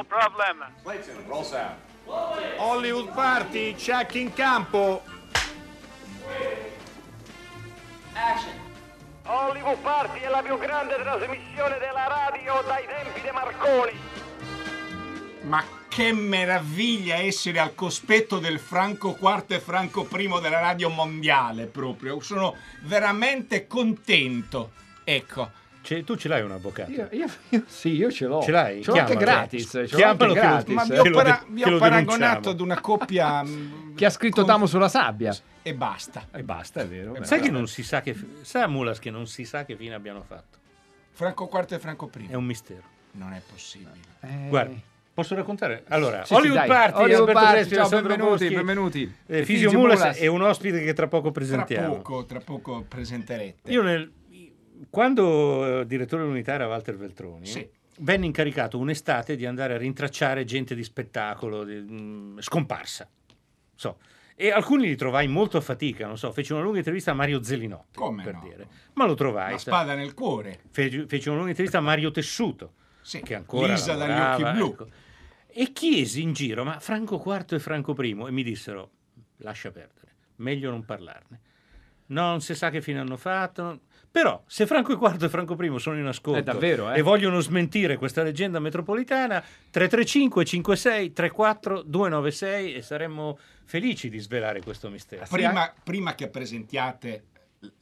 No problem. Clayton, roll sound. Hollywood Party, check in campo. Action. Hollywood Party è la più grande trasmissione della radio dai tempi di Marconi. Ma che meraviglia essere al cospetto del Franco IV e Franco I della radio mondiale proprio. Sono veramente contento. Ecco. Ce- tu ce l'hai un avvocato? Io, io- io- sì, io ce l'ho. Ce l'hai? Ce l'ho anche gratis. Ce l'ho anche Chiamalo che lo- gratis. Ma vi Che ho, para- vi ho paragonato ad una coppia mm, Che ha scritto con- Tamo sulla sabbia. e basta. E basta, è vero. Sai che non si sa che... Sa Mulas che non si sa che fine abbiano fatto. Franco IV e Franco I. È un mistero. Non è possibile. Eh, Guarda, posso raccontare? Allora, sì, sì, Hollywood dai. Party, Hollywood Alberto Party, ciao, Alessandro benvenuti, Boschi, benvenuti. eh, Fisio Mulas è un ospite che tra poco Tra presentiamo. poco, tra poco presenterete. Io nel- quando eh, direttore dell'unità era Walter Veltroni, Sì. venne incaricato un'estate di andare a rintracciare gente di spettacolo, di- mh, scomparsa. So. E alcuni li trovai molto a fatica, non so, feci una lunga intervista a Mario Zelinotti, Come per no? dire. Ma lo trovai. La spada nel cuore. Feci, feci una lunga intervista a Mario Tessuto, Sì. che ancora Lisa dagli occhi blu. ecco. E chiesi in giro, ma Franco IV e Franco I? E mi dissero, lascia perdere, meglio non parlarne. Non si sa che fine hanno fatto. Però, se Franco IV e Franco I sono in ascolto È davvero, eh? e vogliono smentire questa leggenda metropolitana, 335 56 34 296 e saremmo felici di svelare questo mistero. Prima, prima che presentiate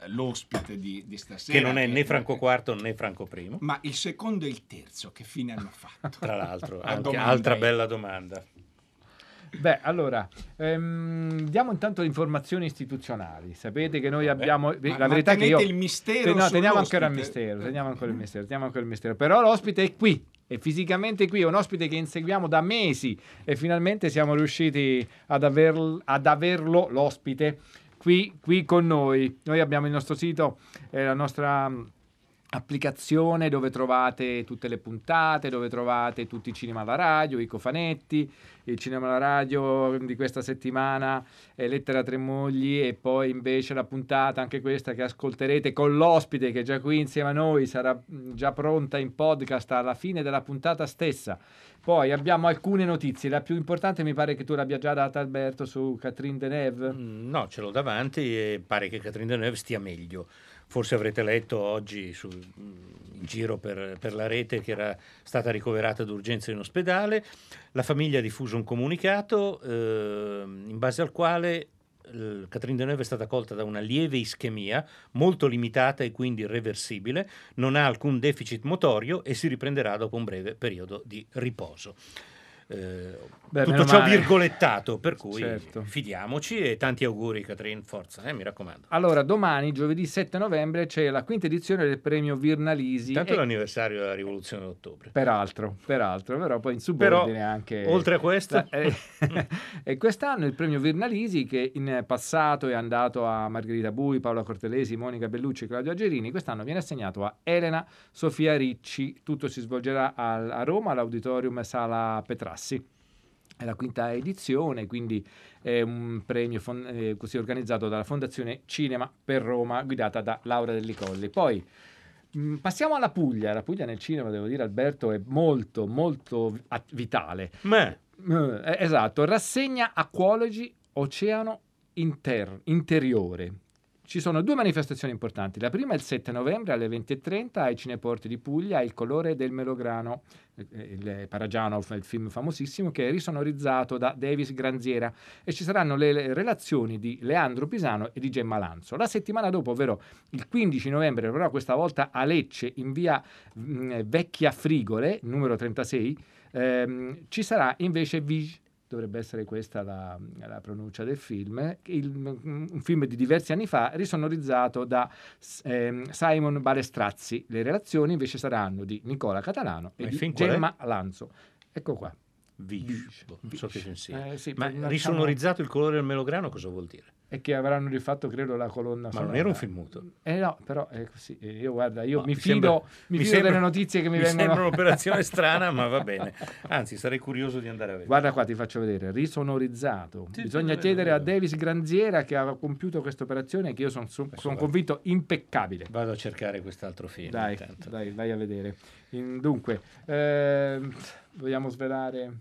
l'ospite di, di stasera, Che non è né Franco IV né Franco I. Ma il secondo e il terzo, che fine hanno fatto? Tra l'altro, altra bella domanda. Beh, allora, ehm, diamo intanto le informazioni istituzionali. Sapete che noi abbiamo... Ma- la verità è che io... il mistero no, teniamo ancora il mistero, teniamo ancora il mistero, teniamo ancora il mistero. Però l'ospite è qui, è fisicamente qui, è un ospite che inseguiamo da mesi e finalmente siamo riusciti ad, aver- ad averlo, l'ospite, qui, qui con noi. Noi abbiamo il nostro sito, eh, la nostra applicazione dove trovate tutte le puntate, dove trovate tutti i cinema alla radio, i cofanetti, il cinema alla radio di questa settimana è Lettera a tre mogli e poi invece la puntata, anche questa che ascolterete con l'ospite che è già qui insieme a noi, sarà già pronta in podcast alla fine della puntata stessa. Poi abbiamo alcune notizie, la più importante mi pare che tu l'abbia già data Alberto su Catherine Deneuve. Mm, No, ce l'ho davanti e pare che Catherine Deneuve stia meglio. Forse avrete letto oggi su- in giro per, per la rete che era stata ricoverata d'urgenza in ospedale. La famiglia ha diffuso un comunicato eh, in base al quale eh, Catherine Deneuve è stata colta da una lieve ischemia molto limitata e quindi irreversibile, non ha alcun deficit motorio e si riprenderà dopo un breve periodo di riposo. Eh, Beh, tutto ciò male. virgolettato, per cui Certo. fidiamoci e tanti auguri Catherine, forza, eh, mi raccomando. Allora, domani, giovedì 7 novembre, c'è la quinta edizione del premio Virnalisi. Intanto e- l'anniversario della rivoluzione d'ottobre. Peraltro, peraltro, però poi in Però, subordine anche... oltre a questo, eh, e quest'anno il premio Virnalisi, che in passato è andato a Margherita Bui, Paola Cortelesi, Monica Bellucci e Claudio Agerini, quest'anno viene assegnato a Elena Sofia Ricci. Tutto si svolgerà al- a Roma, all'Auditorium Sala Petrassi. È la quinta edizione, quindi è un premio fon- eh, così organizzato dalla Fondazione Cinema per Roma, guidata da Laura Dellicolli. Poi mh, passiamo alla Puglia. La Puglia nel cinema, devo dire, Alberto, è molto, molto vitale. ma Eh, eh, esatto, rassegna Aquology Oceano Inter- Interiore. Ci sono due manifestazioni importanti. La prima è il 7 novembre alle 20.30 ai Cineporti di Puglia, Il colore del melograno, eh, il Paragiano, il film famosissimo, che è risonorizzato da Davis Granziera e ci saranno le, relazioni di Leandro Pisano e di Gemma Lanzo. La settimana dopo, ovvero il 15 novembre, però questa volta a Lecce, in via mh, Vecchia Frigore, numero 36, ehm, ci sarà invece Vige dovrebbe essere questa la, la pronuncia del film, il- un film di diversi anni fa, risonorizzato da ehm, Simon Balestrazzi. Le relazioni invece saranno di Nicola Catalano e il di? Gemma Lanzo. Ecco qua. Boh, non so che sia. Eh, sì, Ma facciamo- risonorizzato il colore del melograno cosa vuol dire? E che avranno rifatto, credo, la colonna Ma sonora. non era un film muto. Eh no, però è così. Eh, Io guarda, io No, mi mi fido, sembra- mi mi fido sembra- delle notizie che mi, Mi vengono. sembra un'operazione strana, ma va bene. Anzi, sarei curioso di andare a vedere. Guarda qua, ti faccio vedere, risonorizzato. Sì, Bisogna chiedere a. Davis Granziera che ha compiuto questa operazione che io sono va. convinto impeccabile. Vado a cercare quest'altro film. Dai, dai, vai a vedere. In- dunque, ehm, Vogliamo svelare?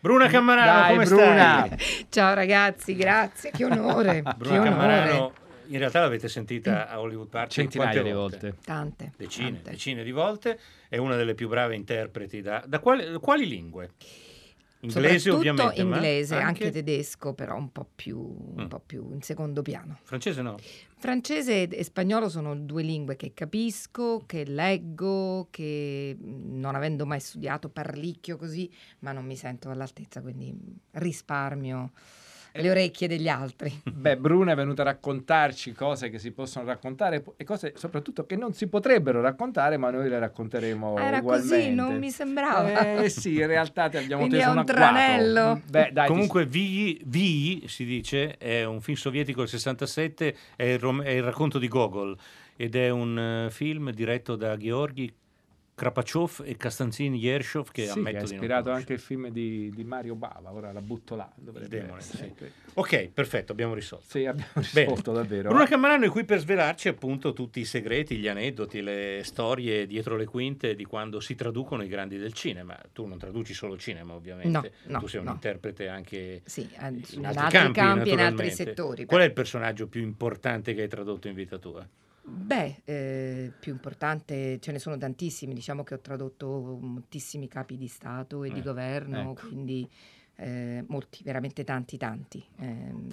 Bruna Cammarano, Dai, come Bruna. stai? Ciao ragazzi, grazie, che onore. che Bruna onore. Cammarano, in realtà l'avete sentita a Hollywood Party Centinaia di volte. Tante. Decine, tante. decine di volte. È una delle più brave interpreti da, da quali, quali lingue? Inglese ovviamente, inglese, anche... anche tedesco, però un po, più, un Mm. po' più in secondo piano. francese no. Francese e spagnolo sono due lingue che capisco, che leggo, che non avendo mai studiato parlicchio così, ma non mi sento all'altezza, quindi risparmio. Le orecchie degli altri. Beh, Bruna è venuta a raccontarci cose che si possono raccontare e cose soprattutto che non si potrebbero raccontare, ma noi le racconteremo Ah, Era ugualmente. così, non mi sembrava. Eh sì, in realtà ti abbiamo Quindi teso è un tranello. Beh, dai, ti- Comunque Vi, Vi, si dice, è un film sovietico del 67, è il, rom- è il racconto di Gogol ed è un eh, film diretto da Gheorghi Krapachov e Kastanzin Yershov che sì, ammetto che ha ispirato anche il film di, di Mario Bava, ora la butto là. Il demone, sì. Ok, perfetto, abbiamo risolto. Sì, abbiamo Bene. risolto davvero. Bruna Cammarano è qui per svelarci appunto tutti i segreti, gli aneddoti, le storie dietro le quinte di quando si traducono i grandi del cinema. Tu non traduci solo cinema, ovviamente. No, no, tu sei un no. interprete anche Sì, eh, in in altri, altri campi, campi e in altri naturalmente. settori. Qual è il personaggio più importante che hai tradotto in vita tua? Beh, eh, più importante, ce ne sono tantissimi, diciamo che ho tradotto moltissimi capi di Stato e di Eh, governo, ecco. quindi eh, molti, veramente tanti, tanti, ehm,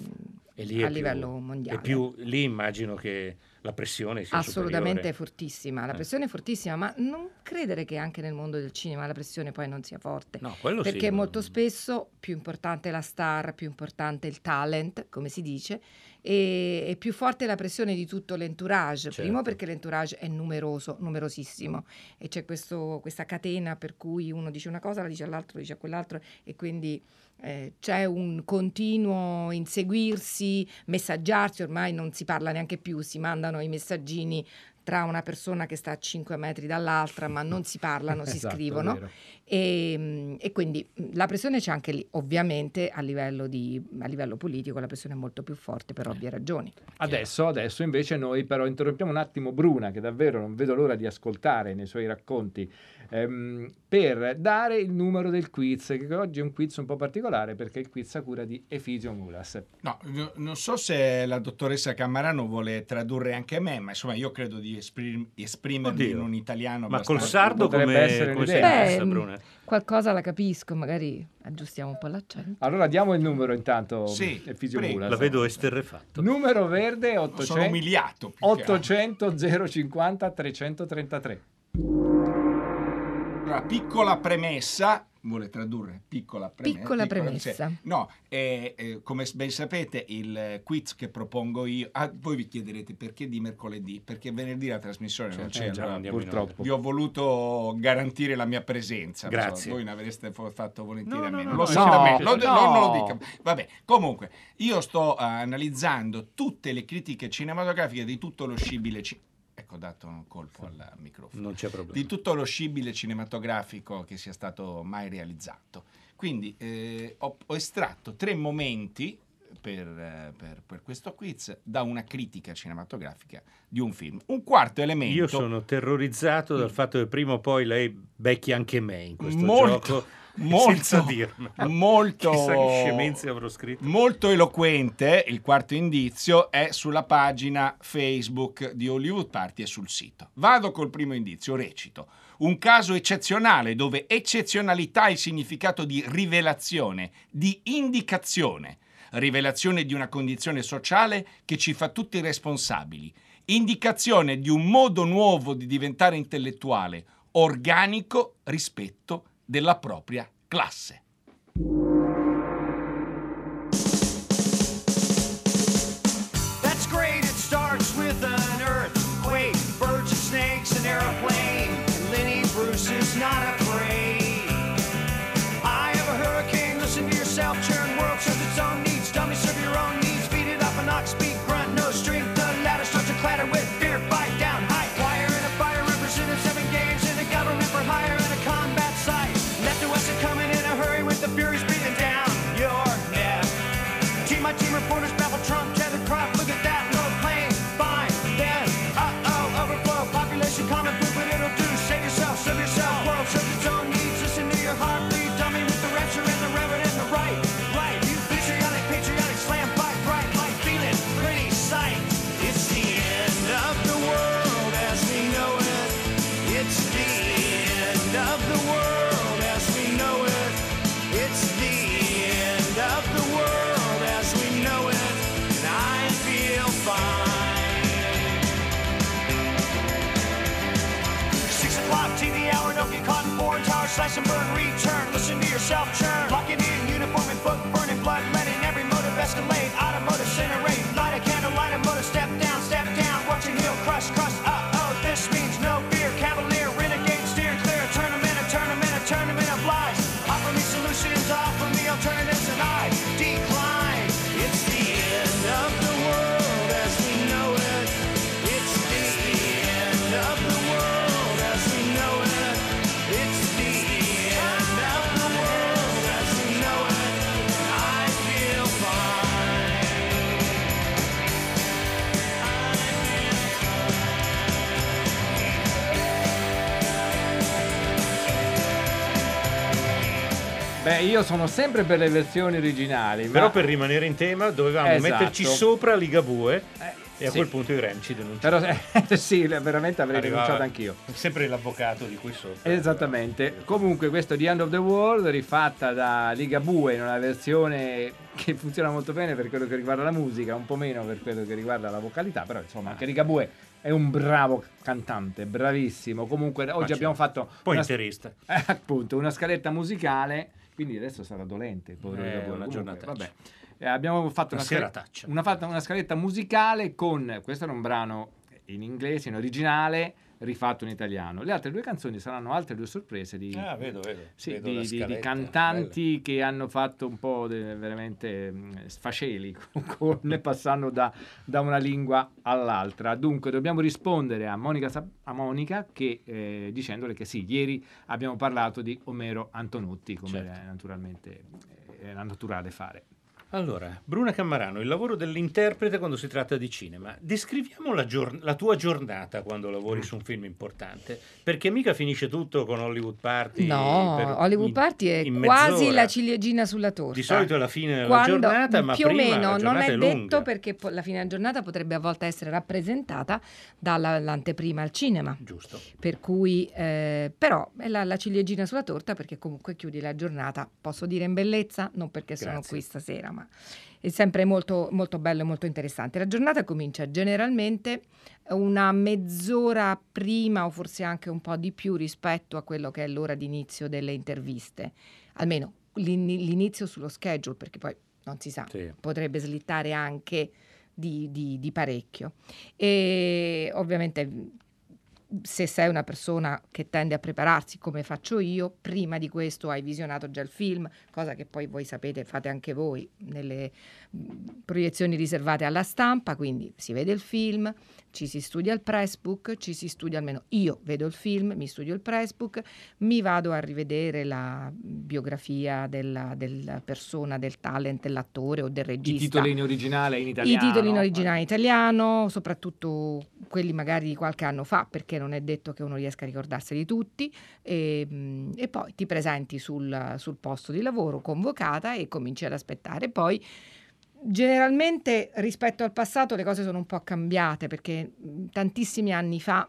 a più- livello mondiale. E più lì immagino che la pressione sia Assolutamente superiore. fortissima, la Eh. pressione è fortissima, ma non credere che anche nel mondo del cinema la pressione poi non sia forte. No, quello sì, Perché no. molto spesso più importante è la star, più importante il talent, come si dice, e è più forte la pressione di tutto l'entourage. Certo. Primo perché l'entourage è numeroso, numerosissimo, e c'è questo- questa catena per cui uno dice una cosa, la dice all'altro, dice a quell'altro, e quindi eh, c'è un continuo inseguirsi, messaggiarsi, ormai non si parla neanche più, si mandano i messaggini tra una persona che sta a 5 metri dall'altra, ma non si parlano, si Esatto, scrivono. E, mm, e quindi la pressione c'è anche lì, ovviamente a livello, di, a livello politico la pressione è molto più forte per ovvie ragioni. Adesso, adesso invece noi però interrompiamo un attimo Bruna, che davvero non vedo l'ora di ascoltare nei suoi racconti, ehm, per dare il numero del quiz, che oggi è un quiz un po' particolare perché è il quiz a cura di Efisio Mulas. No, no- non so se la dottoressa Cammarano vuole tradurre anche me, ma insomma io credo di esprim- esprimermi Oddio. in un italiano Ma col sardo come, essere come sei Beh, messa, Bruna? Qualcosa la capisco, magari aggiustiamo un po' l'accento. Allora diamo il numero intanto, Sì. Mulas. La vedo esterrefatto. Numero verde Sono 800, umiliato. più che altro. 800 050 333. Una piccola premessa, vuole tradurre piccola premessa? Piccola premessa. No, eh, eh, come ben sapete il quiz che propongo io, ah, voi vi chiederete perché di mercoledì, perché venerdì la trasmissione non Certo, c'è, già purtroppo. vi ho voluto garantire la mia presenza. non so, Grazie. voi ne avreste fo- fatto volentieri No, a no, meno. no, lo no, so no, da me, lo, no. non me lo dica. Vabbè, comunque, io sto eh, analizzando tutte le critiche cinematografiche di tutto lo scibile. ci- ecco, ho dato un colpo al microfono Non c'è problema. di tutto lo scibile cinematografico che sia stato mai realizzato. Quindi eh, ho, ho estratto tre momenti per, eh, per- per questo quiz da una critica cinematografica di un film. Un quarto elemento. Io sono terrorizzato dal fatto che prima o poi lei becchi anche me in questo Molto, gioco molto, senza dirmelo. molto. Molto eloquente, il quarto indizio è sulla pagina Facebook di Hollywood Party e sul sito. Vado col primo indizio, recito. Un caso eccezionale dove eccezionalità è il significato di rivelazione, di indicazione. Rivelazione di una condizione sociale che ci fa tutti responsabili. Indicazione di un modo nuovo di diventare intellettuale, organico rispetto della propria classe. Slash and burn, return, listen to yourself churn. Locking in, uniform and foot Beh, io sono sempre per le versioni originali. Però ma- per rimanere in tema dovevamo Esatto. metterci sopra Ligabue Eh, e a sì. quel punto i Rem ci denunciano. Però eh, sì, veramente avrei Arrivava rinunciato anch'io. Sempre l'avvocato di qui sopra. Esattamente. Comunque questo The End of the World rifatta da Ligabue in una versione che funziona molto bene per quello che riguarda la musica, un po' meno per quello che riguarda la vocalità, però insomma anche Ligabue è un bravo cantante, bravissimo. Comunque oggi abbiamo fatto Un po' una- interista. eh, appunto una scaletta musicale, quindi adesso sarà dolente, il povero Eh, Ligabue. una Comunque, vabbè. Eh, abbiamo fatto Una una, scale- serataccia. una, una scaletta musicale con questo era un brano in inglese, in originale, rifatto in italiano. Le altre due canzoni saranno altre due sorprese di, Ah, vedo, vedo. sì, Vedo di, la di- scaletta, cantanti che hanno fatto un po' de- veramente mh, sfaceli con, passando da, da una lingua all'altra. Dunque dobbiamo rispondere a Monica, a Monica che, eh, dicendole che sì, ieri abbiamo parlato di Omero Antonutti, come Certo. è naturalmente eh, era naturale fare. Allora, Bruna Cammarano, il lavoro dell'interprete quando si tratta di cinema. Descriviamo la, gior- la tua giornata quando lavori su un film importante, perché mica finisce tutto con Hollywood Party. No, per- Hollywood in- Party è quasi la ciliegina sulla torta. Di solito è la fine della Quando- giornata, ma più o meno la non è, è detto perché po- la fine della giornata potrebbe a volte essere rappresentata dall'anteprima al cinema. Giusto. Per cui, eh, però, è la, la ciliegina sulla torta perché comunque chiudi la giornata, posso dire in bellezza, non perché sono Grazie. qui stasera, ma è sempre molto, molto bello e molto interessante. La giornata comincia generalmente una mezz'ora prima o forse anche un po' di più rispetto a quello che è l'ora di inizio delle interviste, almeno l'in- l'inizio sullo schedule, perché poi non si sa, Sì. potrebbe slittare anche di, di- di parecchio. E ovviamente se sei una persona che tende a prepararsi come faccio io, prima di questo hai visionato già il film, cosa che poi voi sapete fate anche voi nelle proiezioni riservate alla stampa, quindi si vede il film, ci si studia il pressbook, ci si studia almeno io vedo il film, mi studio il pressbook, mi vado a rivedere la biografia della, della persona, del talent, dell'attore o del I regista. titoli in originale in I italiano. titoli in originale italiano, soprattutto quelli magari di qualche anno fa, perché non è detto che uno riesca a ricordarseli tutti, e, mm, e poi ti presenti sul, sul posto di lavoro convocata e cominci ad aspettare. Poi generalmente rispetto al passato le cose sono un po' cambiate, perché tantissimi anni fa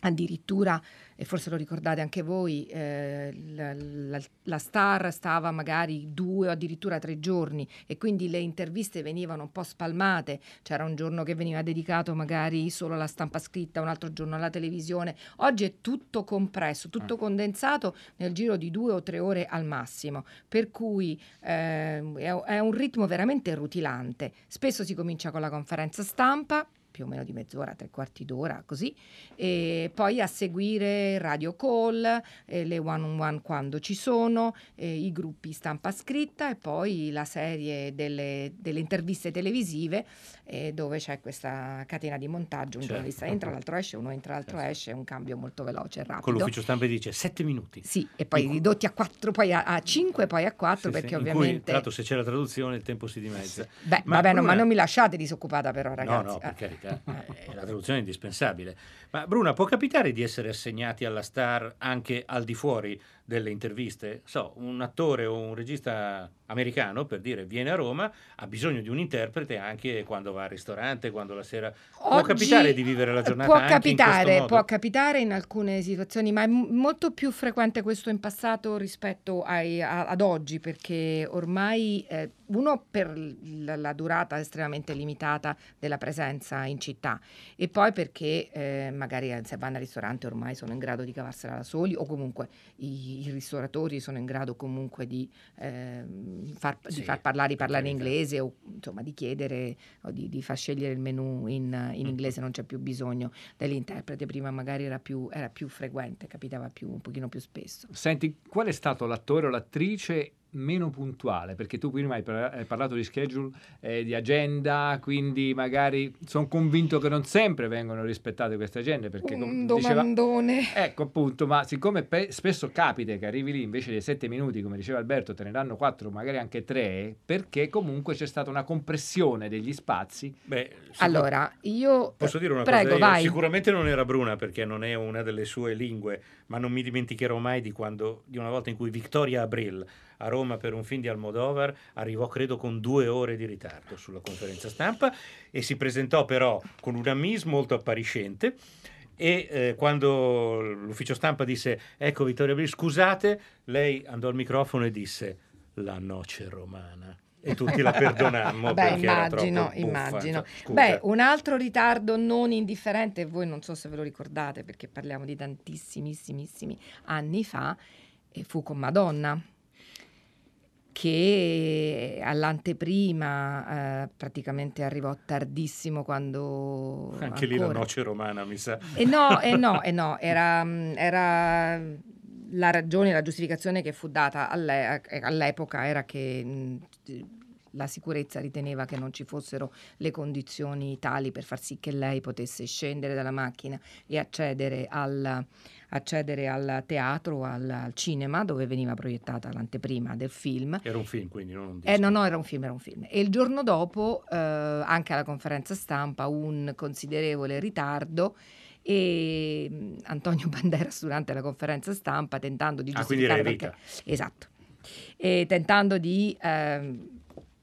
addirittura, e forse lo ricordate anche voi, eh, la, la- la star stava magari due o addirittura tre giorni e quindi le interviste venivano un po' spalmate, c'era un giorno che veniva dedicato magari solo alla stampa scritta, un altro giorno alla televisione, oggi è tutto compresso, tutto condensato nel giro di due o tre ore al massimo, per cui ehm, è, è un ritmo veramente rutilante, spesso si comincia con la conferenza stampa, più o meno di mezz'ora, tre quarti d'ora, così, e poi a seguire radio call, eh, le one on one quando ci sono, eh, i gruppi stampa scritta e poi la serie delle, delle interviste televisive eh, dove c'è questa catena di montaggio, un Certo. giornalista entra, l'altro esce, uno entra, l'altro Certo. esce, è un cambio molto veloce e Con rapido. l'ufficio stampa dice sette minuti. Sì, e poi In cui- ridotti a quattro, poi a, a cinque, poi a quattro, Sì, sì, perché cui, ovviamente... tra l'altro, se c'è la traduzione, il tempo si dimezza. Beh, Ma vabbè, no, Bruna- ma non mi lasciate disoccupata però, ragazzi. No, no, per Eh. Carità, eh, la traduzione indispensabile. Ma Bruna, può capitare di essere assegnati alla star anche al di fuori delle interviste? So, un attore o un regista americano, per dire, viene a Roma, ha bisogno di un interprete anche quando va al ristorante, quando la sera... Può Oggi capitare di vivere la giornata può anche in questo capitare, modo? può capitare in alcune situazioni, ma è m- molto più frequente questo in passato rispetto ai- a- ad oggi, perché ormai eh, uno per la, la durata estremamente limitata della presenza in città e poi perché eh, magari eh, se vanno al ristorante ormai sono in grado di cavarsela da soli o comunque i, i ristoratori sono in grado comunque di, ehm, far, di Sì, far parlare, di per parlare in carità. inglese o insomma di chiedere o di, di far scegliere il menù in, in inglese, non c'è più bisogno dell'interprete, prima magari era più, era più frequente, capitava più, un pochino più spesso. Senti, qual è stato l'attore o l'attrice meno puntuale? Perché tu prima hai par- hai parlato di schedule, eh, di agenda, quindi magari sono convinto che non sempre vengono rispettate queste agende. Perché com- Un diceva- domandone. Ecco appunto, ma siccome pe- spesso capita che arrivi lì invece dei sette minuti, come diceva Alberto, te ne danno quattro, magari anche tre, perché comunque c'è stata una compressione degli spazi. Beh, sicur- Allora, io Posso dire una prego, cosa? Io vai. Sicuramente non era Bruna perché non è una delle sue lingue, ma non mi dimenticherò mai di quando, di una volta in cui Victoria Abril a Roma per un film di Almodovar arrivò credo con due ore di ritardo sulla conferenza stampa e si presentò però con una Miss molto appariscente e eh, quando l'ufficio stampa disse ecco Vittoria Abril scusate, lei andò al microfono e disse la noce romana e tutti la perdonammo Beh, perché era immagino, buffa. immagino. Scusa. Beh, un altro ritardo non indifferente, voi non so se ve lo ricordate perché parliamo di tantissimissimissimi anni fa, e fu con Madonna che all'anteprima eh, praticamente arrivò tardissimo quando Anche lì la ancora- noce romana, mi sa. E no, e no, e no, era, mm, era la ragione, la giustificazione che fu data all'e- all'epoca era che mh, la sicurezza riteneva che non ci fossero le condizioni tali per far sì che lei potesse scendere dalla macchina e accedere al, accedere al teatro, al, al cinema dove veniva proiettata l'anteprima del film. Era un film, quindi non un disco. Eh, no, no, era un film, era un film. E il giorno dopo, eh, anche alla conferenza stampa, un considerevole ritardo e mh, Antonio Banderas durante la conferenza stampa tentando di Ah, quindi era giustificare perché esatto e tentando di ehm,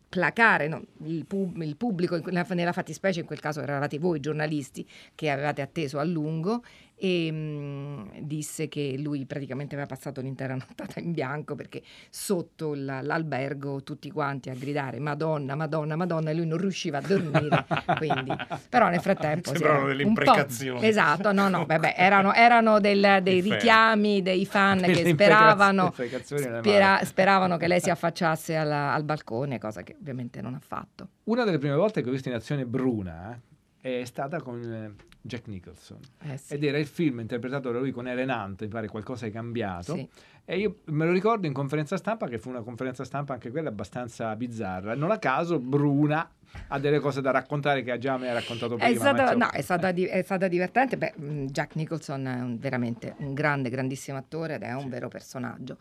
placare no, il, pub- il pubblico nella fattispecie in quel caso eravate voi giornalisti che avevate atteso a lungo e mh, disse che lui praticamente aveva passato l'intera nottata in bianco perché sotto la- l'albergo tutti quanti a gridare Madonna, Madonna, Madonna e lui non riusciva a dormire quindi. Però nel frattempo Sembrano delle imprecazioni. esatto no no vabbè erano, erano del- dei richiami dei fan Delle che speravano spera- speravano che lei si affacciasse alla- al balcone cosa che ovviamente non ha fatto. Una delle prime volte che ho visto in azione Bruna eh, è stata con eh, Jack Nicholson. Eh sì. Ed era il film interpretato da lui con Ellen Hunt, mi pare qualcosa è cambiato. Sì. E io me lo ricordo in conferenza stampa, che fu una conferenza stampa anche quella abbastanza bizzarra. Non a caso Bruna ha delle cose da raccontare che già mi ha raccontato prima. È, insomma- no, è, stata, di- è stata divertente. Beh, mh, Jack Nicholson è un- veramente un grande, grandissimo attore ed è un vero personaggio.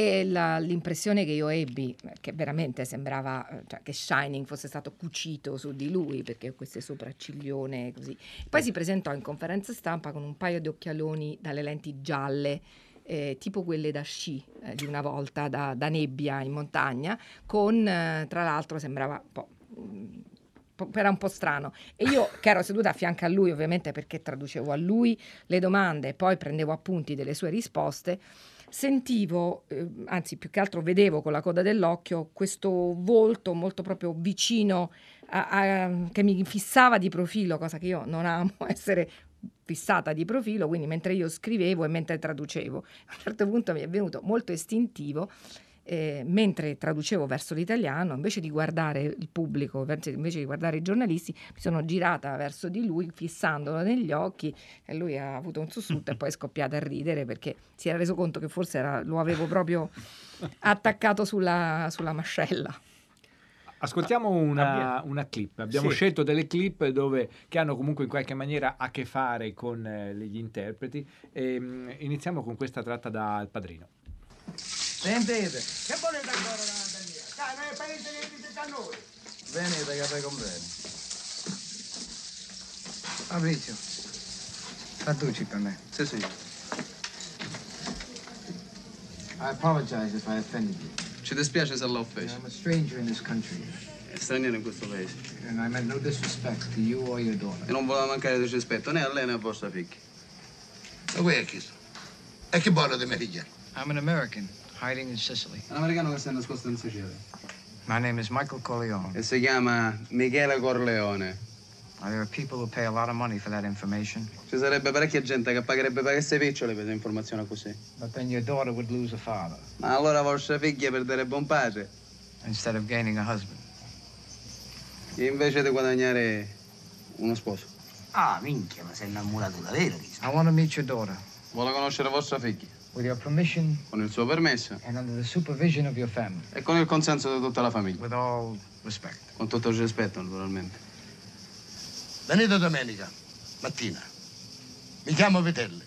E la- l'impressione che io ebbi, eh, che veramente sembrava eh, cioè, che Shining fosse stato cucito su di lui, perché queste sopracciglione così. Poi si presentò in conferenza stampa con un paio di occhialoni dalle lenti gialle, eh, tipo quelle da sci eh, di una volta, da, da nebbia in montagna, con eh, tra l'altro sembrava un po'. mm, po- era un po' strano e io che ero seduta a fianco a lui ovviamente perché traducevo a lui le domande e poi prendevo appunti delle sue risposte sentivo eh, anzi più che altro vedevo con la coda dell'occhio questo volto molto proprio vicino a- a- che mi fissava di profilo cosa che io non amo essere fissata di profilo quindi mentre io scrivevo e mentre traducevo. A un certo punto mi è venuto molto istintivo eh, mentre traducevo verso l'italiano, invece di guardare il pubblico, invece di guardare i giornalisti, mi sono girata verso di lui, fissandolo negli occhi, e lui ha avuto un sussulto e poi è scoppiato a ridere perché si era reso conto che forse era- lo avevo proprio attaccato sulla, sulla mascella. Ascoltiamo una, Abbia- una clip. Abbiamo Sì. scelto delle clip dove, che hanno comunque in qualche maniera a che fare con eh, gli interpreti. E, mm, iniziamo con questa tratta da Il Padrino. Sentite, Che volete ancora da mia? Dai, non è il paese che dite da noi. venite caffè con bene. Fabrizio, traduci per me. Sì, sì. I apologize if I offended you. Ci dispiace se l'ho offeso. I'm a stranger in this country, È straniero in questo paese. and I meant no disrespect to you or your E daughter. non voleva mancare di rispetto né a lei né a vostra figlia. Ma qui è chi? E che buono di me figlia? I'm an American, hiding in Sicily. Un americano che si è nascosto in Sicilia. My name is Michael Corleone. E si chiama Michele Corleone. Are there people who pay a lot of money for that information? Ci sarebbe parecchia gente che pagherebbe per queste picciole per informazioni così. But then your daughter would lose a father Ma allora vostra figlia perderebbe un padre. instead of gaining a husband. Invece di guadagnare uno sposo. Ah, minchia, ma sei innamorato davvero di I want to meet your daughter. Vuole conoscere vostra figlia. With your permission Con il suo permesso and under the supervision of your family. e con il consenso di tutta la famiglia. With all respect. Con tutto il rispetto, naturalmente. Venite domenica, mattina. Mi chiamo Vitelli.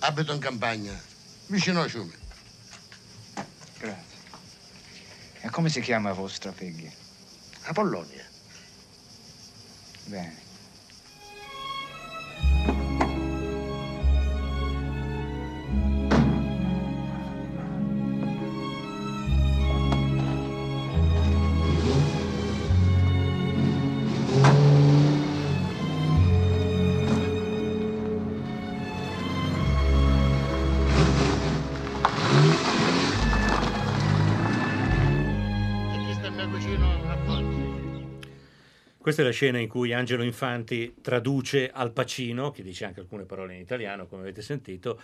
Abito in campagna, vicino a Ciumi. Grazie. E come si chiama vostra figlia? Apollonia. Bene. Questa è la scena in cui Angelo Infanti traduce Al Pacino, che dice anche alcune parole in italiano, come avete sentito,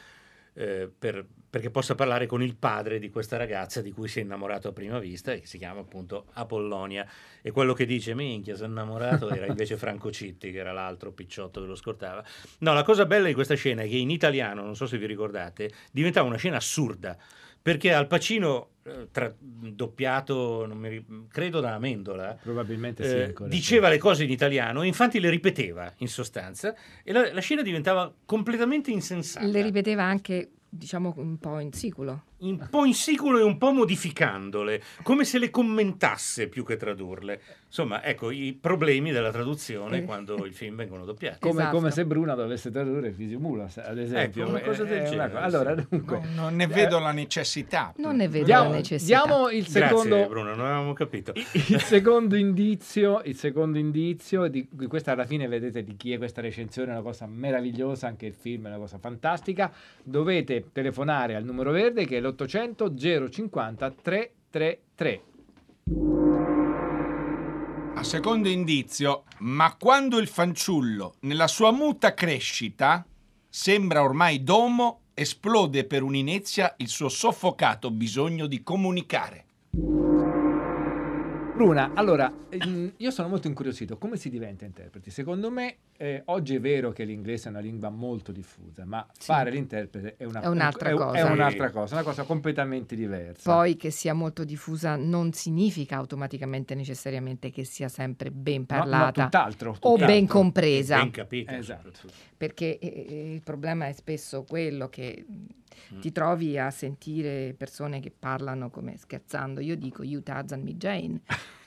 eh, per- perché possa parlare con il padre di questa ragazza di cui si è innamorato a prima vista e che si chiama appunto Apollonia. E quello che dice, minchia, sono innamorato, era invece Franco Citti, che era l'altro picciotto che lo scortava. No, la cosa bella di questa scena è che in italiano, non so se vi ricordate, diventava una scena assurda. Perché Al Pacino, eh, tra- doppiato, non mi credo da Amendola, Probabilmente sì, eh, diceva le cose in italiano e infatti le ripeteva in sostanza e la, la scena diventava completamente insensata. Le ripeteva anche, diciamo, un po' in siculo. Un po' in siculo e un po' modificandole, come se le commentasse più che tradurle. Insomma, ecco i problemi della traduzione Eh. quando i film vengono doppiati. Come, Esatto. come se Bruna dovesse tradurre Fisimulas, ad esempio. Ecco, una cosa del È genere, Allora, sì. dunque, Non, non ne vedo la necessità. Non ne vedo diamo, la necessità. diamo il Grazie secondo, Bruno, non avevamo capito. il secondo indizio, il secondo indizio di, di questa alla fine vedete di chi è questa recensione, è una cosa meravigliosa, anche il film è una cosa fantastica. Dovete telefonare al numero verde che è l'800 050 333. A secondo indizio, ma quando il fanciullo, nella sua muta crescita, sembra ormai domo, esplode per un'inezia il suo soffocato bisogno di comunicare. Bruna, allora, ehm, io sono molto incuriosito, come si diventa interpreti? Secondo me eh, oggi è vero che l'inglese è una lingua molto diffusa, ma Sì. fare l'interprete è, una- È un'altra è- cosa. È un'altra cosa, una cosa completamente diversa. Poi che sia molto diffusa non significa automaticamente necessariamente che sia sempre ben No, no, parlata tutt'altro, o tutt'altro. ben compresa. Ben capito. Esatto. perché eh, eh, il problema è spesso quello che Mm. ti trovi a sentire persone che parlano come scherzando. Io dico you Tarzan me Jane.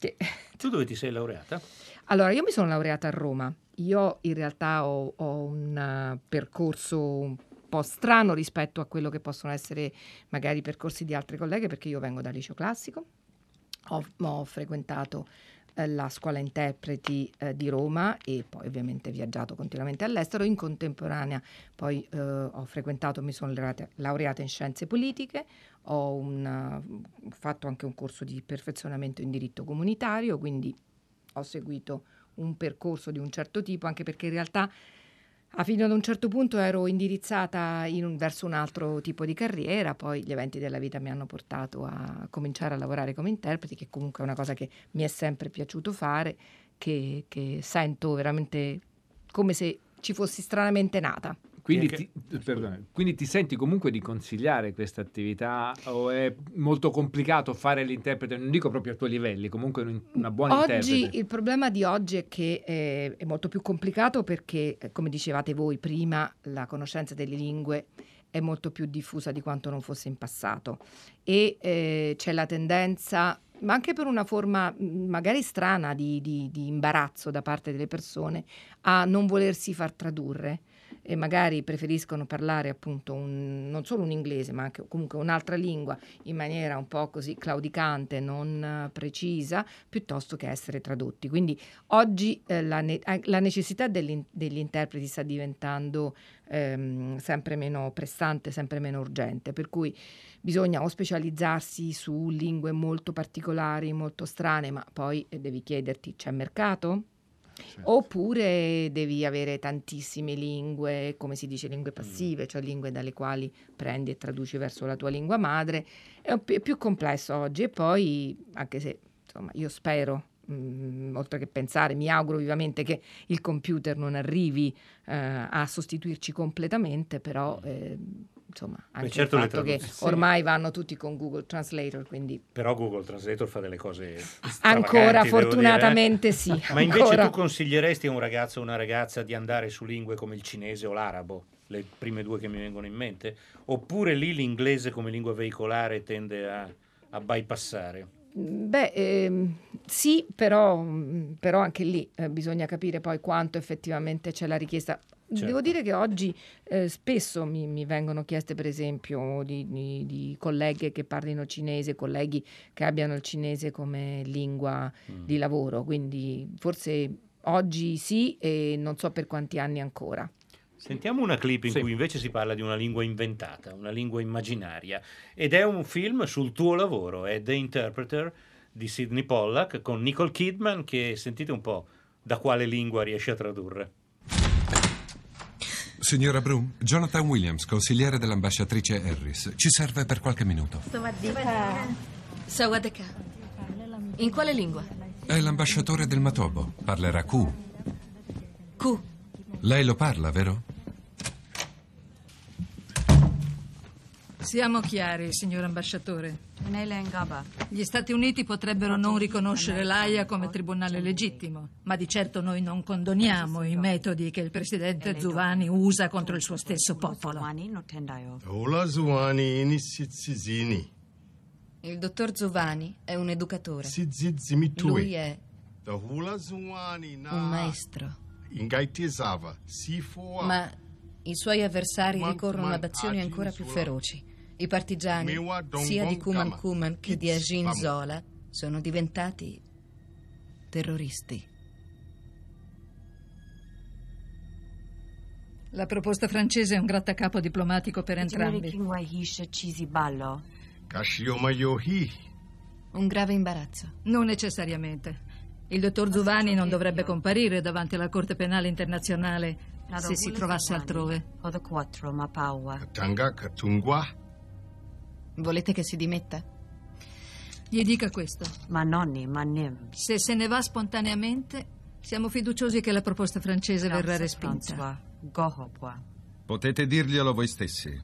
Che- Tu dove ti sei laureata? Allora, io mi sono laureata a Roma. Io in realtà ho, ho un eh, percorso un po' strano rispetto a quello che possono essere magari i percorsi di altre colleghe, perché io vengo dal liceo classico, ho, ho frequentato eh, la scuola interpreti eh, di Roma e poi ovviamente viaggiato continuamente all'estero. In contemporanea poi eh, ho frequentato, mi sono laureata, in scienze politiche, ho un, uh, fatto anche un corso di perfezionamento in diritto comunitario, quindi ho seguito un percorso di un certo tipo, anche perché in realtà a fino ad un certo punto ero indirizzata in verso un altro tipo di carriera, poi gli eventi della vita mi hanno portato a cominciare a lavorare come interpreti, che comunque è una cosa che mi è sempre piaciuto fare, che, che sento veramente come se ci fossi stranamente nata. Quindi Che- ti, perdona, quindi ti senti comunque di consigliare questa attività o è molto complicato fare l'interprete, non dico proprio a tuoi livelli, comunque un- una buona Oggi interprete? il problema di oggi è che eh, è molto più complicato perché, eh, come dicevate voi prima, la conoscenza delle lingue è molto più diffusa di quanto non fosse in passato e eh, c'è la tendenza, ma anche per una forma magari strana di, di- di imbarazzo da parte delle persone, a non volersi far tradurre e magari preferiscono parlare appunto un- non solo un inglese ma anche comunque un'altra lingua in maniera un po' così claudicante, non precisa, piuttosto che essere tradotti. Quindi oggi eh, la, ne- eh, la necessità degli, degli interpreti sta diventando ehm, sempre meno pressante, sempre meno urgente, per cui bisogna o specializzarsi su lingue molto particolari, molto strane, ma poi eh, devi chiederti c'è mercato? Oppure devi avere tantissime lingue, come si dice, lingue passive, cioè lingue dalle quali prendi e traduci verso la tua lingua madre. È, un- è più complesso oggi e poi, anche se insomma, io spero, mm, oltre che pensare, mi auguro vivamente che il computer non arrivi eh, a sostituirci completamente, però eh, insomma, anche certo il fatto che ormai vanno tutti con Google Translator, quindi Però Google Translator fa delle cose Ancora, devo fortunatamente eh. sì, Ma invece ancora. tu consiglieresti a un ragazzo o una ragazza di andare su lingue come il cinese o l'arabo, le prime due che mi vengono in mente? Oppure lì l'inglese come lingua veicolare tende a, a bypassare? Beh, ehm, sì, però, mm, però anche lì eh, bisogna capire poi quanto effettivamente c'è la richiesta. Certo. Devo dire che oggi eh, spesso mi, mi vengono chieste, per esempio, di, di- di colleghe che parlino cinese, colleghi che abbiano il cinese come lingua Mm. di lavoro, quindi forse oggi sì e non so per quanti anni ancora. Sentiamo una clip in Sì. cui invece si parla di una lingua inventata, una lingua immaginaria, ed è un film sul tuo lavoro, è The Interpreter di Sidney Pollack con Nicole Kidman che sentite un po' da quale lingua riesce a tradurre. Signora Broom, Jonathan Williams, consigliere dell'ambasciatrice Harris. Ci serve per qualche minuto. Sawadeka. In quale lingua? È l'ambasciatore del Matobo. Parlerà Q. Q. Lei lo parla, vero? Siamo chiari, signor ambasciatore. Gli Stati Uniti potrebbero non riconoscere l'AIA come tribunale legittimo, ma di certo noi non condoniamo i metodi che il presidente Zuvani usa contro il suo stesso popolo. Ola Zuani Nisitsizini. Il dottor Zovani è un educatore. Lui è un maestro. Ma i suoi avversari ricorrono ad azioni ancora più feroci. I partigiani, sia di Kuman. Kuman che di famo. Zola, sono diventati terroristi. La proposta francese è un grattacapo diplomatico per entrambi. Un grave imbarazzo. Non necessariamente. Il dottor Zuvani non dovrebbe comparire davanti alla Corte Penale Internazionale se si trovasse altrove. Tanga Katungwa. Volete che si dimetta? Gli dica questo. Se se ne va spontaneamente, siamo fiduciosi che la proposta francese verrà respinta. Potete dirglielo voi stessi.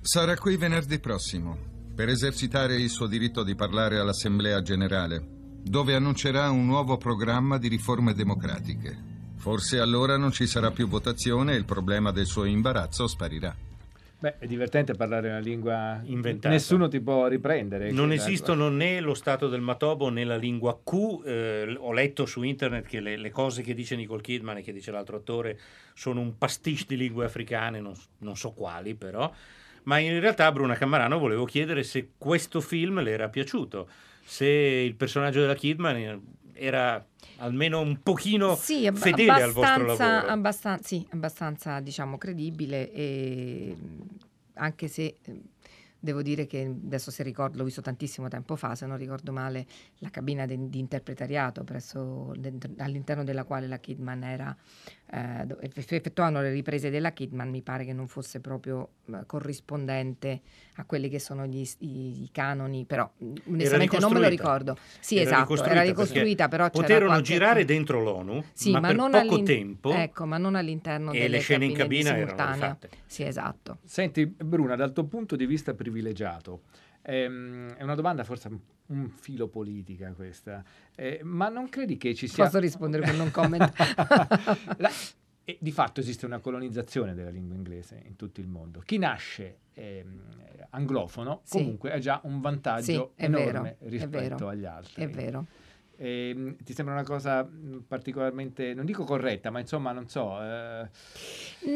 Sarà qui venerdì prossimo per esercitare il suo diritto di parlare all'Assemblea generale, dove annuncerà un nuovo programma di riforme democratiche. Forse allora non ci sarà più votazione e il problema del suo imbarazzo sparirà. Beh, è divertente parlare una lingua Inventata. Nessuno ti può riprendere. Non esistono né lo stato del Matobo né la lingua Q. eh, ho letto su internet che le, le cose che dice Nicole Kidman e che dice l'altro attore sono un pastiche di lingue africane, non, non so quali però. Ma in realtà Bruna Cammarano volevo chiedere se questo film le era piaciuto, se il personaggio della Kidman era almeno un pochino Sì, ab- fedele al vostro lavoro. abbastan- sì, abbastanza diciamo credibile e anche se eh, devo dire che adesso se ricordo, l'ho visto tantissimo tempo fa, se non ricordo male, la cabina de- di interpretariato presso, dentro- all'interno della quale la Kidman era, eh, effettuavano le riprese della Kidman, mi pare che non fosse proprio eh, corrispondente a quelli che sono gli, i, i canoni, però mh, onestamente non me lo ricostruita. ricordo. Sì, Era esatto, era perché ricostruita, però poterono qualche- girare dentro l'ONU, Sì, ma, ma, per non poco tempo Ecco, ma non all'interno e delle le scene in cabina erano simultanea. rifatte. Sì, esatto. Senti, Bruna, dal tuo punto di vista privilegiato, ehm, è una domanda forse un- filo politica questa, eh, ma non credi che ci sia... Posso rispondere con un comment? La- e di fatto esiste una colonizzazione della lingua inglese in tutto il mondo. Chi nasce ehm, anglofono Sì. comunque ha già un vantaggio Sì, enorme vero, rispetto vero, agli altri. È vero. Ehm, ti sembra una cosa mh, particolarmente, non dico corretta, ma insomma, non so. eh,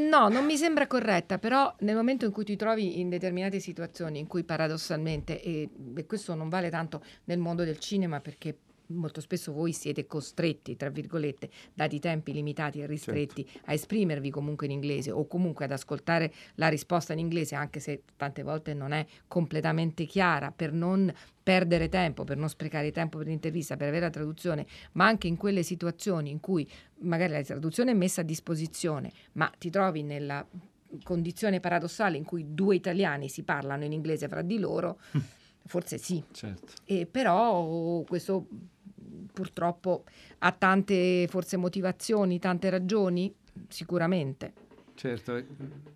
No, non mi sembra corretta, però nel momento in cui ti trovi in determinate situazioni in cui paradossalmente, e, e questo non vale tanto nel mondo del cinema perché molto spesso voi siete costretti, tra virgolette, dati i tempi limitati e ristretti, a esprimervi comunque in inglese o comunque ad ascoltare la risposta in inglese, anche se tante volte non è completamente chiara, per non perdere tempo, per non sprecare tempo per l'intervista, per avere la traduzione, ma anche in quelle situazioni in cui magari la traduzione è messa a disposizione, ma ti trovi nella condizione paradossale in cui due italiani si parlano in inglese fra di loro, forse sì. Certo. E però questo purtroppo ha tante forse motivazioni, tante ragioni, sicuramente. Certo.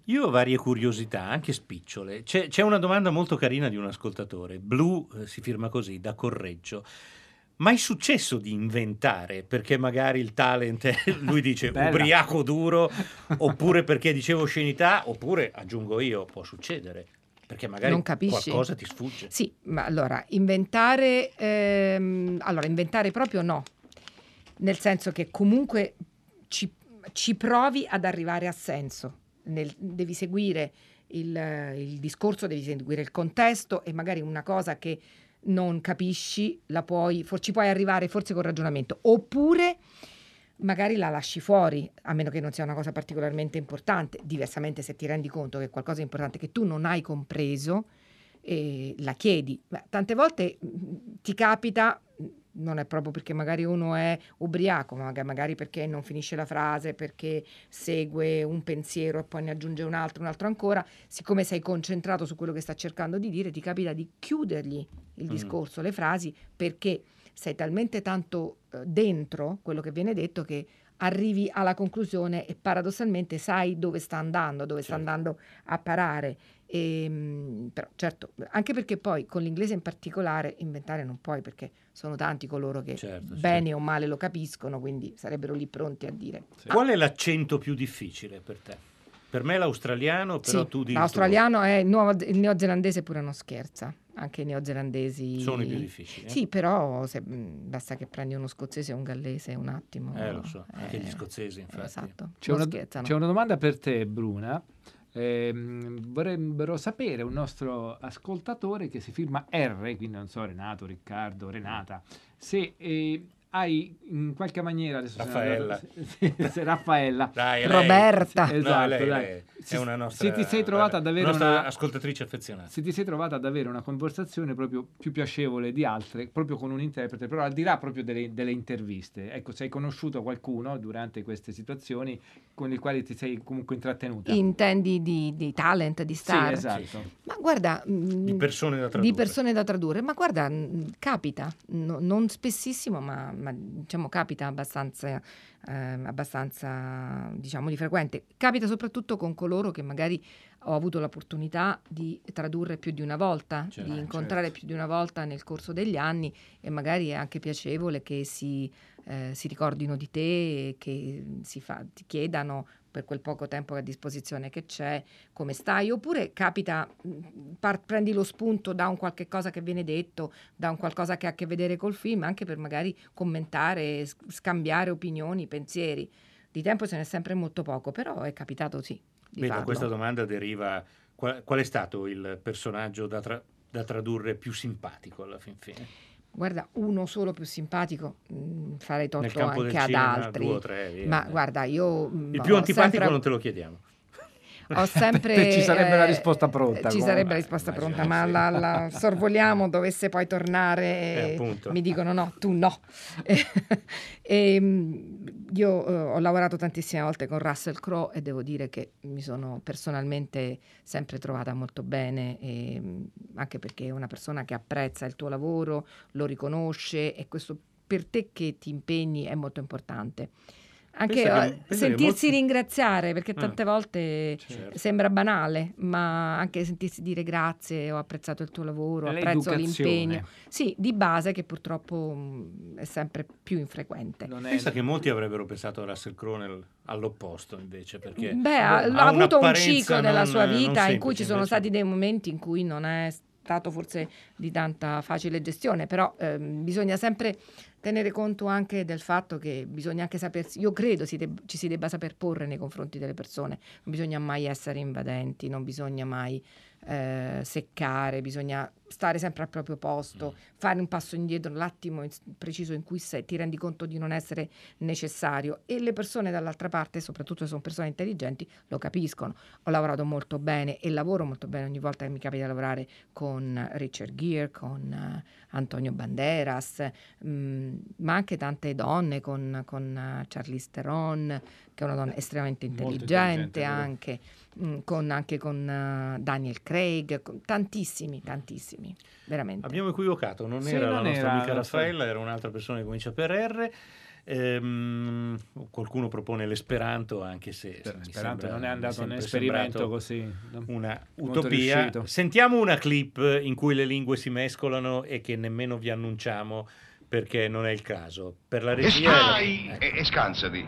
Io ho varie curiosità, anche spicciole. C'è, c'è una domanda molto carina di un ascoltatore. Blu eh, si firma così, da Correggio. Mai successo di inventare perché magari il talent è, lui dice ubriaco duro, oppure perché dicevo oscenità, oppure aggiungo io, può succedere. Perché magari qualcosa ti sfugge. Sì, ma allora inventare, ehm, allora inventare proprio no, nel senso che comunque ci, ci provi ad arrivare a senso, Nel- devi seguire il, il discorso, devi seguire il contesto e magari una cosa che non capisci la puoi, for- ci puoi arrivare forse con ragionamento, oppure magari la lasci fuori, a meno che non sia una cosa particolarmente importante. Diversamente, se ti rendi conto che è qualcosa di importante che tu non hai compreso, eh, la chiedi. Beh, tante volte mh, ti capita, mh, non è proprio perché magari uno è ubriaco, ma maga- magari perché non finisce la frase, perché segue un pensiero e poi ne aggiunge un altro, un altro ancora, siccome sei concentrato su quello che sta cercando di dire, ti capita di chiudergli il Mm. discorso, le frasi, perché sei talmente tanto eh, dentro quello che viene detto che arrivi alla conclusione e paradossalmente sai dove sta andando, dove sta andando a parare. E, mm, però certo, anche perché poi con l'inglese in particolare inventare non puoi perché sono tanti coloro che Certo, bene o male lo capiscono, quindi sarebbero lì pronti a dire. Qual è l'accento più difficile per te? Per me l'australiano, però Sì, tu dici l'australiano è il, nuovo- il neozelandese pure non scherza, anche i neozelandesi Sono i più difficili, eh? Sì, però se- mh, basta che prendi uno scozzese e un gallese un attimo. Eh, lo so, anche gli eh, scozzesi, infatti. Esatto, C'è una, c'è una domanda per te, Bruna. Ehm, vorrebbero sapere un nostro ascoltatore che si firma R, quindi non so, Renato, Riccardo, Renata, se eh, hai in qualche maniera adesso Raffaella. andato- sì, sì, Raffaella Dai. Roberta. No, esatto, lei- dai. lei Se- è una nostra, se ti sei trovata ad avere una ascoltatrice affezionata. se ti sei trovata ad avere una conversazione proprio più piacevole di altre, proprio con un interprete, però al di là proprio delle, delle interviste, ecco, se hai conosciuto qualcuno durante queste situazioni con il quale ti sei comunque intrattenuta. Intendi di, di talent, di Sì, star? esatto. Ma guarda, mh, Di persone da tradurre. di persone da tradurre, ma guarda, mh, capita, no- non spessissimo, ma, ma, diciamo capita abbastanza, ehm, abbastanza diciamo di frequente. Capita soprattutto con coloro che magari ho avuto l'opportunità di tradurre più di una volta, Certo. di incontrare più di una volta nel corso degli anni e magari è anche piacevole che si, eh, si ricordino di te, e che si fa- ti chiedano per quel poco tempo a disposizione che c'è, come stai, oppure capita, par- prendi lo spunto da un qualche cosa che viene detto, da un qualcosa che ha a che vedere col film, anche per magari commentare, scambiare opinioni, pensieri. Di tempo ce n'è sempre molto poco, però è capitato sì. Beh, da questa domanda deriva qual, qual è stato il personaggio da, tra- da tradurre più simpatico alla fin fine? Guarda, uno solo più simpatico, mh, farei Nel torto anche ad cinema, altri. due tre, via. Ma guarda, io Il più ho antipatico sempre- non te lo chiediamo. Ho sempre, ci sarebbe la eh, risposta pronta, Ci comunque. sarebbe la risposta pronta, ma la, la sorvoliamo, dovesse poi tornare, Eh, e appunto. mi dicono no, tu no. E, mh, io eh, ho lavorato tantissime volte con Russell Crowe e devo dire che mi sono personalmente sempre trovata molto bene, e, mh, anche perché è una persona che apprezza il tuo lavoro, lo riconosce e questo per te che ti impegni è molto importante. Anche che- sentirsi molti- ringraziare, perché Ah. tante volte Certo. sembra banale, ma anche sentirsi dire grazie, ho apprezzato il tuo lavoro, È apprezzo l'impegno. Sì, di base che purtroppo mh, è sempre più infrequente. Pensa che molti avrebbero pensato a Russell Crowe nel- all'opposto invece perché Beh, ha, ha ha avuto un ciclo nella non- sua non vita in cui ci sono invece- stati dei momenti in cui non è stato forse di tanta facile gestione, però ehm, bisogna sempre tenere conto anche del fatto che bisogna anche sapersi, io credo si deb- ci si debba saper porre nei confronti delle persone, non bisogna mai essere invadenti, non bisogna mai eh, seccare, bisogna stare sempre al proprio posto, fare un passo indietro l'attimo in- preciso in cui sei, ti rendi conto di non essere necessario. E le persone dall'altra parte, soprattutto se sono persone intelligenti, lo capiscono. Ho lavorato molto bene e lavoro molto bene. Ogni volta che mi capita di lavorare con Richard Gere, con eh, Antonio Banderas, mm, ma anche tante donne con, con eh, Charlize Theron, che è una donna estremamente Molto intelligente, intelligente, anche, mm, con, anche con eh, Daniel Craig, con tantissimi, tantissimi, veramente. Abbiamo equivocato, non Sì, era la non nostra era amica la Raffaella, era un'altra persona che comincia per R. Ehm, qualcuno propone l'esperanto, anche se L'esperanto non è andato un esperimento così, Una utopia. Sentiamo una clip in cui le lingue si mescolano e che nemmeno vi annunciamo perché non è il caso. Per la E regia... stai Ecco. e, e scansati.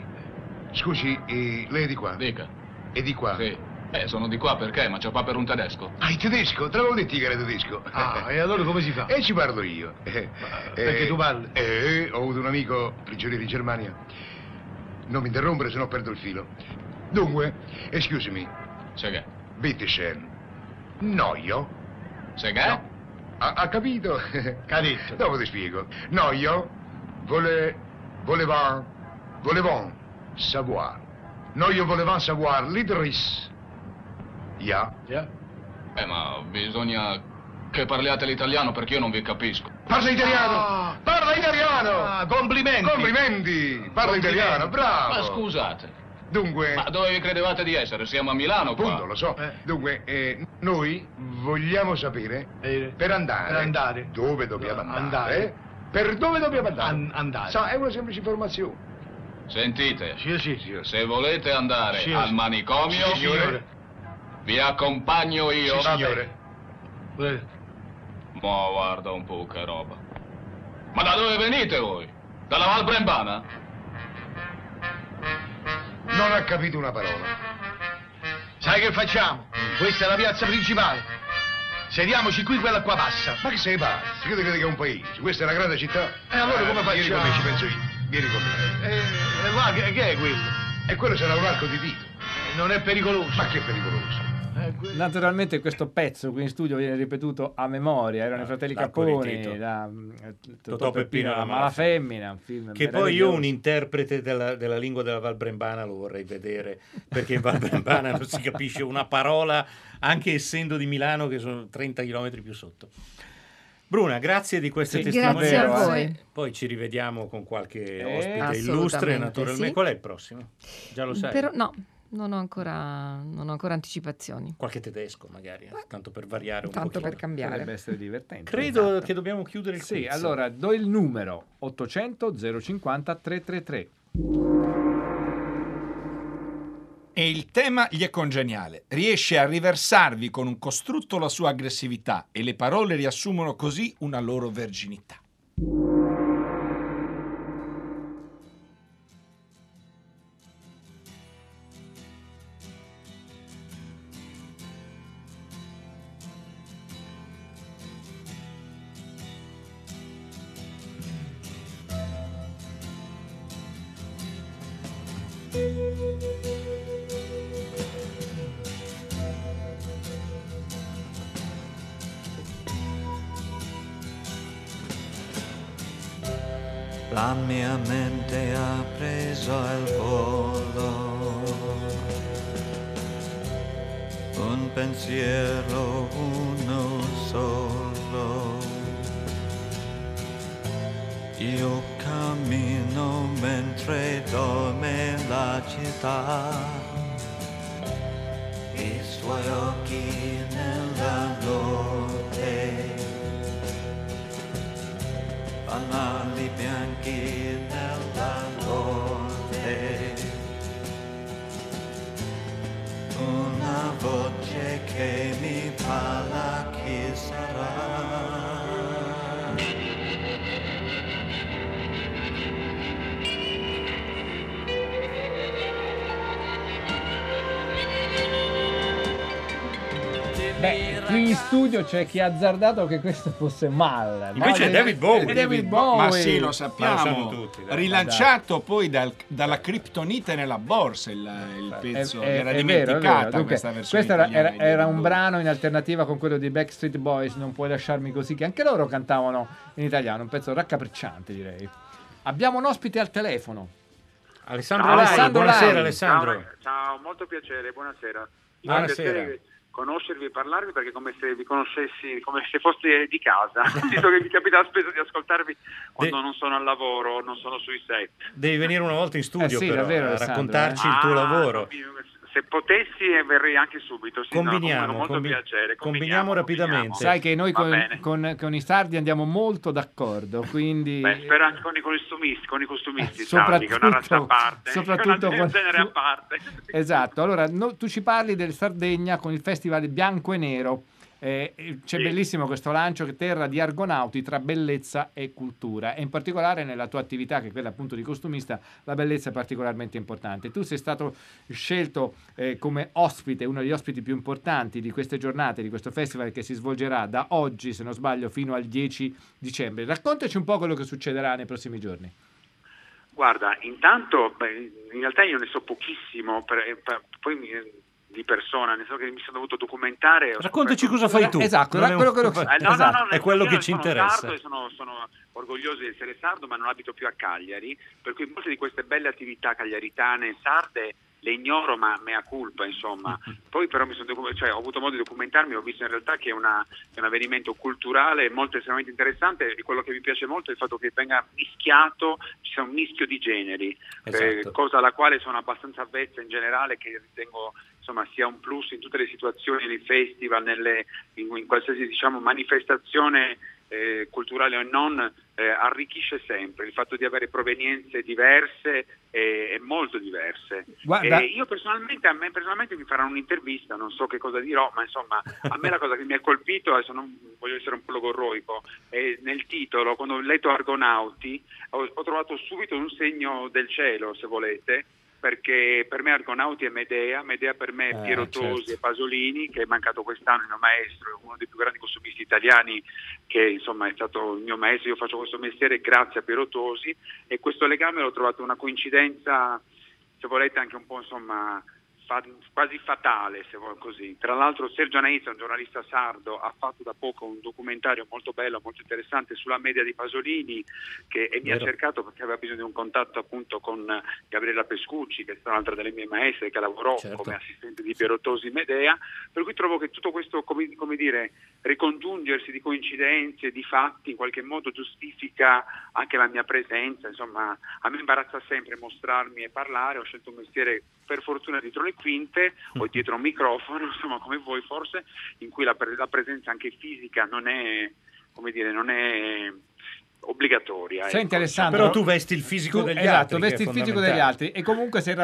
Scusi, eh, lei è di qua? Dica. E di qua? Sì. Eh, sono di qua perché? Ma c'ho qua per un tedesco. Ah, il tedesco? Te l'avevo detto che era tedesco. Ah, e allora come si fa? E ci parlo io. Eh, perché eh, tu parli? Eh, ho avuto un amico prigioniero in Germania. Non mi interrompere, sennò perdo il filo. Dunque. C'è che? Bitte schön. Noio? C'è che? No. Ha, ha capito? Cadetto. Dopo ti spiego. Noio? Vole... Volevant... Volevant... Savoir. Noio volevant savoir l'Idris. Ja? Yeah. Eh, ma bisogna che parliate l'italiano perché io non vi capisco. Parla italiano! Parla italiano! Ah, complimenti! Complimenti! Parla Complimenti. italiano, bravo! Ma scusate. Dunque... Ma dove vi credevate di essere? Siamo a Milano qua. Appunto, lo so. Dunque, eh, noi vogliamo sapere per andare, per andare. dove dobbiamo andare, andare. per dove dobbiamo andare. An- andare. Sa, è una semplice informazione. Sentite. Sì, sì, signore. Se volete andare Sì, al manicomio, Sì, signore. vi accompagno io. Sì, signore. Ma guarda un po' che roba. Ma da dove venite voi? Dalla Val Brembana? Non ha capito una parola. Sai che facciamo? Questa è la piazza principale. Sediamoci qui, quella qua passa. Ma che sei pazzo? Che credi che è un paese? Questa è una grande città. E allora come Vieni facciamo? con me, ci penso io. Vieni con me. E, e là, che, che è quello? E quello sarà un arco di dito. Non è pericoloso. Ma che pericoloso? Naturalmente questo pezzo qui in studio viene ripetuto a memoria, erano i fratelli l'arco Capponi, da Totò Peppino e la mala femmina, Che poi io un interprete della, della lingua della Val Brembana lo vorrei vedere, perché in Val Brembana non si capisce una parola, anche essendo di Milano che sono 30 km più sotto. Bruna, grazie di queste Sì, testimonianze. grazie a voi. Poi ci rivediamo con qualche Eh, ospite assolutamente, illustre, naturalmente. sì. Qual è il prossimo? Già lo sai? Però no, non ho ancora, non ho ancora anticipazioni. Qualche tedesco magari, eh, tanto per variare un Tanto pochino. per cambiare. Potrebbe essere divertente. Credo Esatto. che dobbiamo chiudere il Sì, quiz. allora do il numero 800 050 333. E il tema gli è congeniale. Riesce a riversarvi con un costrutto la sua aggressività e le parole riassumono così una loro verginità. La mia mente ha preso il volo, un pensiero uno solo. Io cammino mentre dorme la città, i suoi occhi nella notte bianchi nella notte. Una voce che mi parla chi sarà. Beh, qui in studio c'è chi ha azzardato che questo fosse mal. Invece è David Bowie. David Bowie. Ma sì, lo sappiamo. lo tutti. Rilanciato poi dal- dalla criptonite nella borsa il, il pezzo. È- era è dimenticata vero. Dunque, questa versione. questo era, era- era un brano in alternativa con quello di Backstreet Boys, Non puoi lasciarmi così, che anche loro cantavano in italiano, un pezzo raccapricciante direi. Abbiamo un ospite al telefono. Alessandro Lai, Alessandro buonasera Lai. Alessandro. Ciao, ciao, molto piacere, buonasera. Buonasera. piacere conoscervi e parlarvi perché è come se vi conoscessi, come se foste di casa, visto che mi capita spesso di ascoltarvi quando non sono al lavoro, non sono sui set. Devi venire una volta in studio Eh sì, però, davvero, a raccontarci eh. il tuo Ah, lavoro. no, mi- se potessi eh, verrei anche subito. Sì, no, Combiniamo, molto combi- piacere. combiniamo rapidamente. Sai che noi con, con- con i sardi andiamo molto d'accordo, quindi... Beh, spero anche con i costumisti, con i costumisti, Eh, sardi, che è una razza a soprattutto- parte, soprattutto un con- genere a parte. Esatto, allora no- tu ci parli del Sardegna con il festival Bianco e Nero. Eh, eh, c'è Sì. bellissimo questo lancio che terra di argonauti tra bellezza e cultura e in particolare nella tua attività che è quella appunto di costumista la bellezza è particolarmente importante. Tu sei stato scelto eh, come ospite uno degli ospiti più importanti di queste giornate di questo festival che si svolgerà da oggi se non sbaglio fino al 10 dicembre. Raccontaci un po' quello che succederà nei prossimi giorni. Guarda, intanto beh, in realtà io ne so pochissimo, per- per- poi mi- di persona, ne so che mi sono dovuto documentare. Raccontaci scoperto- cosa fai tu. Esatto, Non è quello- quello- Eh, no, no, esatto. no, È quello che ci sono interessa. sardo e sono, sono orgoglioso di essere sardo, ma non abito più a Cagliari, per cui molte di queste belle attività cagliaritane sarde le ignoro, ma mea culpa, insomma. Poi però mi sono docu- cioè, ho avuto modo di documentarmi, ho visto in realtà che è, una- è un avvenimento culturale molto estremamente interessante e quello che mi piace molto è il fatto che venga mischiato, ci sia un mischio di generi, Esatto. eh, cosa alla quale sono abbastanza avvezza in generale, che ritengo insomma, sia un plus in tutte le situazioni, nei festival, nelle- in, in qualsiasi diciamo, manifestazione eh, culturale o non, eh, arricchisce sempre il fatto di avere provenienze diverse e, e molto diverse. Io personalmente, a me personalmente mi faranno un'intervista, non so che cosa dirò, ma insomma, a me la cosa che mi ha colpito, adesso non voglio essere un po' logorroico, è nel titolo, quando ho letto Argonauti, ho, ho trovato subito un segno del cielo, se volete, perché per me Argonauti è Medea, Medea per me è Eh, Piero Tosi certo. e Pasolini, che è mancato quest'anno il mio maestro, uno dei più grandi costumisti italiani, che insomma è stato il mio maestro, io faccio questo mestiere grazie a Piero Tosi, e questo legame l'ho trovato una coincidenza, se volete anche un po' insomma quasi fatale, se vuoi così. Tra l'altro Sergio Anaizza, un giornalista sardo, ha fatto da poco un documentario molto bello, molto interessante sulla media di Pasolini che, e mi ha cercato perché aveva bisogno di un contatto appunto con Gabriella Pescucci, che è stata un'altra delle mie maestre, che lavorò Certo. come assistente di Piero Tosi Medea, per cui trovo che tutto questo, come, come dire, ricongiungersi di coincidenze, di fatti, in qualche modo giustifica anche la mia presenza, insomma, a me imbarazza sempre mostrarmi e parlare, ho scelto un mestiere per fortuna dietro le quinte o dietro un microfono, insomma, come voi forse, in cui la, pre- la presenza anche fisica non è, come dire, non è obbligatoria. Senti ecco. Alessandro, Però tu vesti il fisico tu- degli esatto, altri, che vesti è il fisico degli altri e comunque sei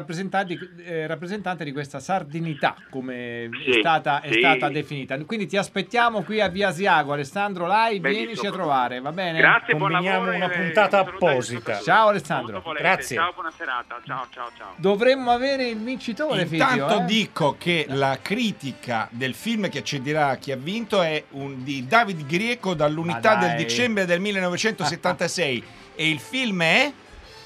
eh, rappresentante di questa sardinità come Sì, è, stata, è sì. stata definita. Quindi ti aspettiamo qui a Via Asiago, Alessandro Lai, Benissimo. vienici a trovare, va bene? Grazie, buon Combiniamo lavoro. una e- puntata apposita. Ciao Alessandro. Grazie. Ciao, buona serata. Ciao, ciao, ciao. Dovremmo avere il vincitore, Intanto Fabio, eh? dico che la critica del film che ci dirà chi ha vinto è un- di David Grieco dall'unità del dicembre del 1976 e il film è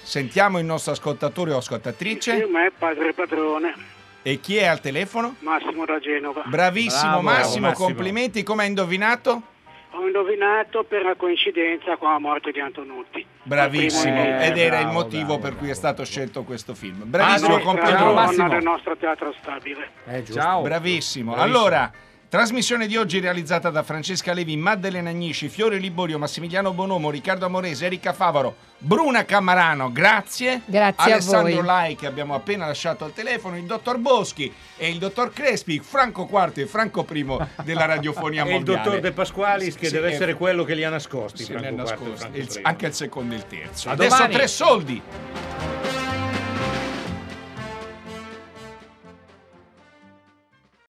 sentiamo il nostro ascoltatore o ascoltatrice ma è padre padrone, e chi è al telefono? Massimo da Genova. Bravissimo Bravo, Massimo, Massimo. complimenti, come hai indovinato? Ho indovinato per la coincidenza con la morte di Antonutti. Bravissimo, Eh, ed era il bravo, motivo bravo, per cui è bravo. stato scelto questo film. Bravissimo, complimenti. Massimo. del nostro teatro stabile. Eh. Ciao. Bravissimo. Bravissimo. Allora, trasmissione di oggi realizzata da Francesca Levi, Maddalena Agnisci, Fiore Liborio, Massimiliano Bonomo, Riccardo Amorese, Erika Favaro, Bruna Camarano, grazie. Grazie a Alessandro voi. Lai che abbiamo appena lasciato al telefono, il dottor Boschi e il dottor Crespi, Franco IV e Franco I della radiofonia E il mondiale. dottor De Pasqualis, che Sì, deve essere quello che li ha nascosti. sì, Franco li ha nascosti. Franco Il- I. anche il secondo e il terzo. A Adesso domani. tre soldi.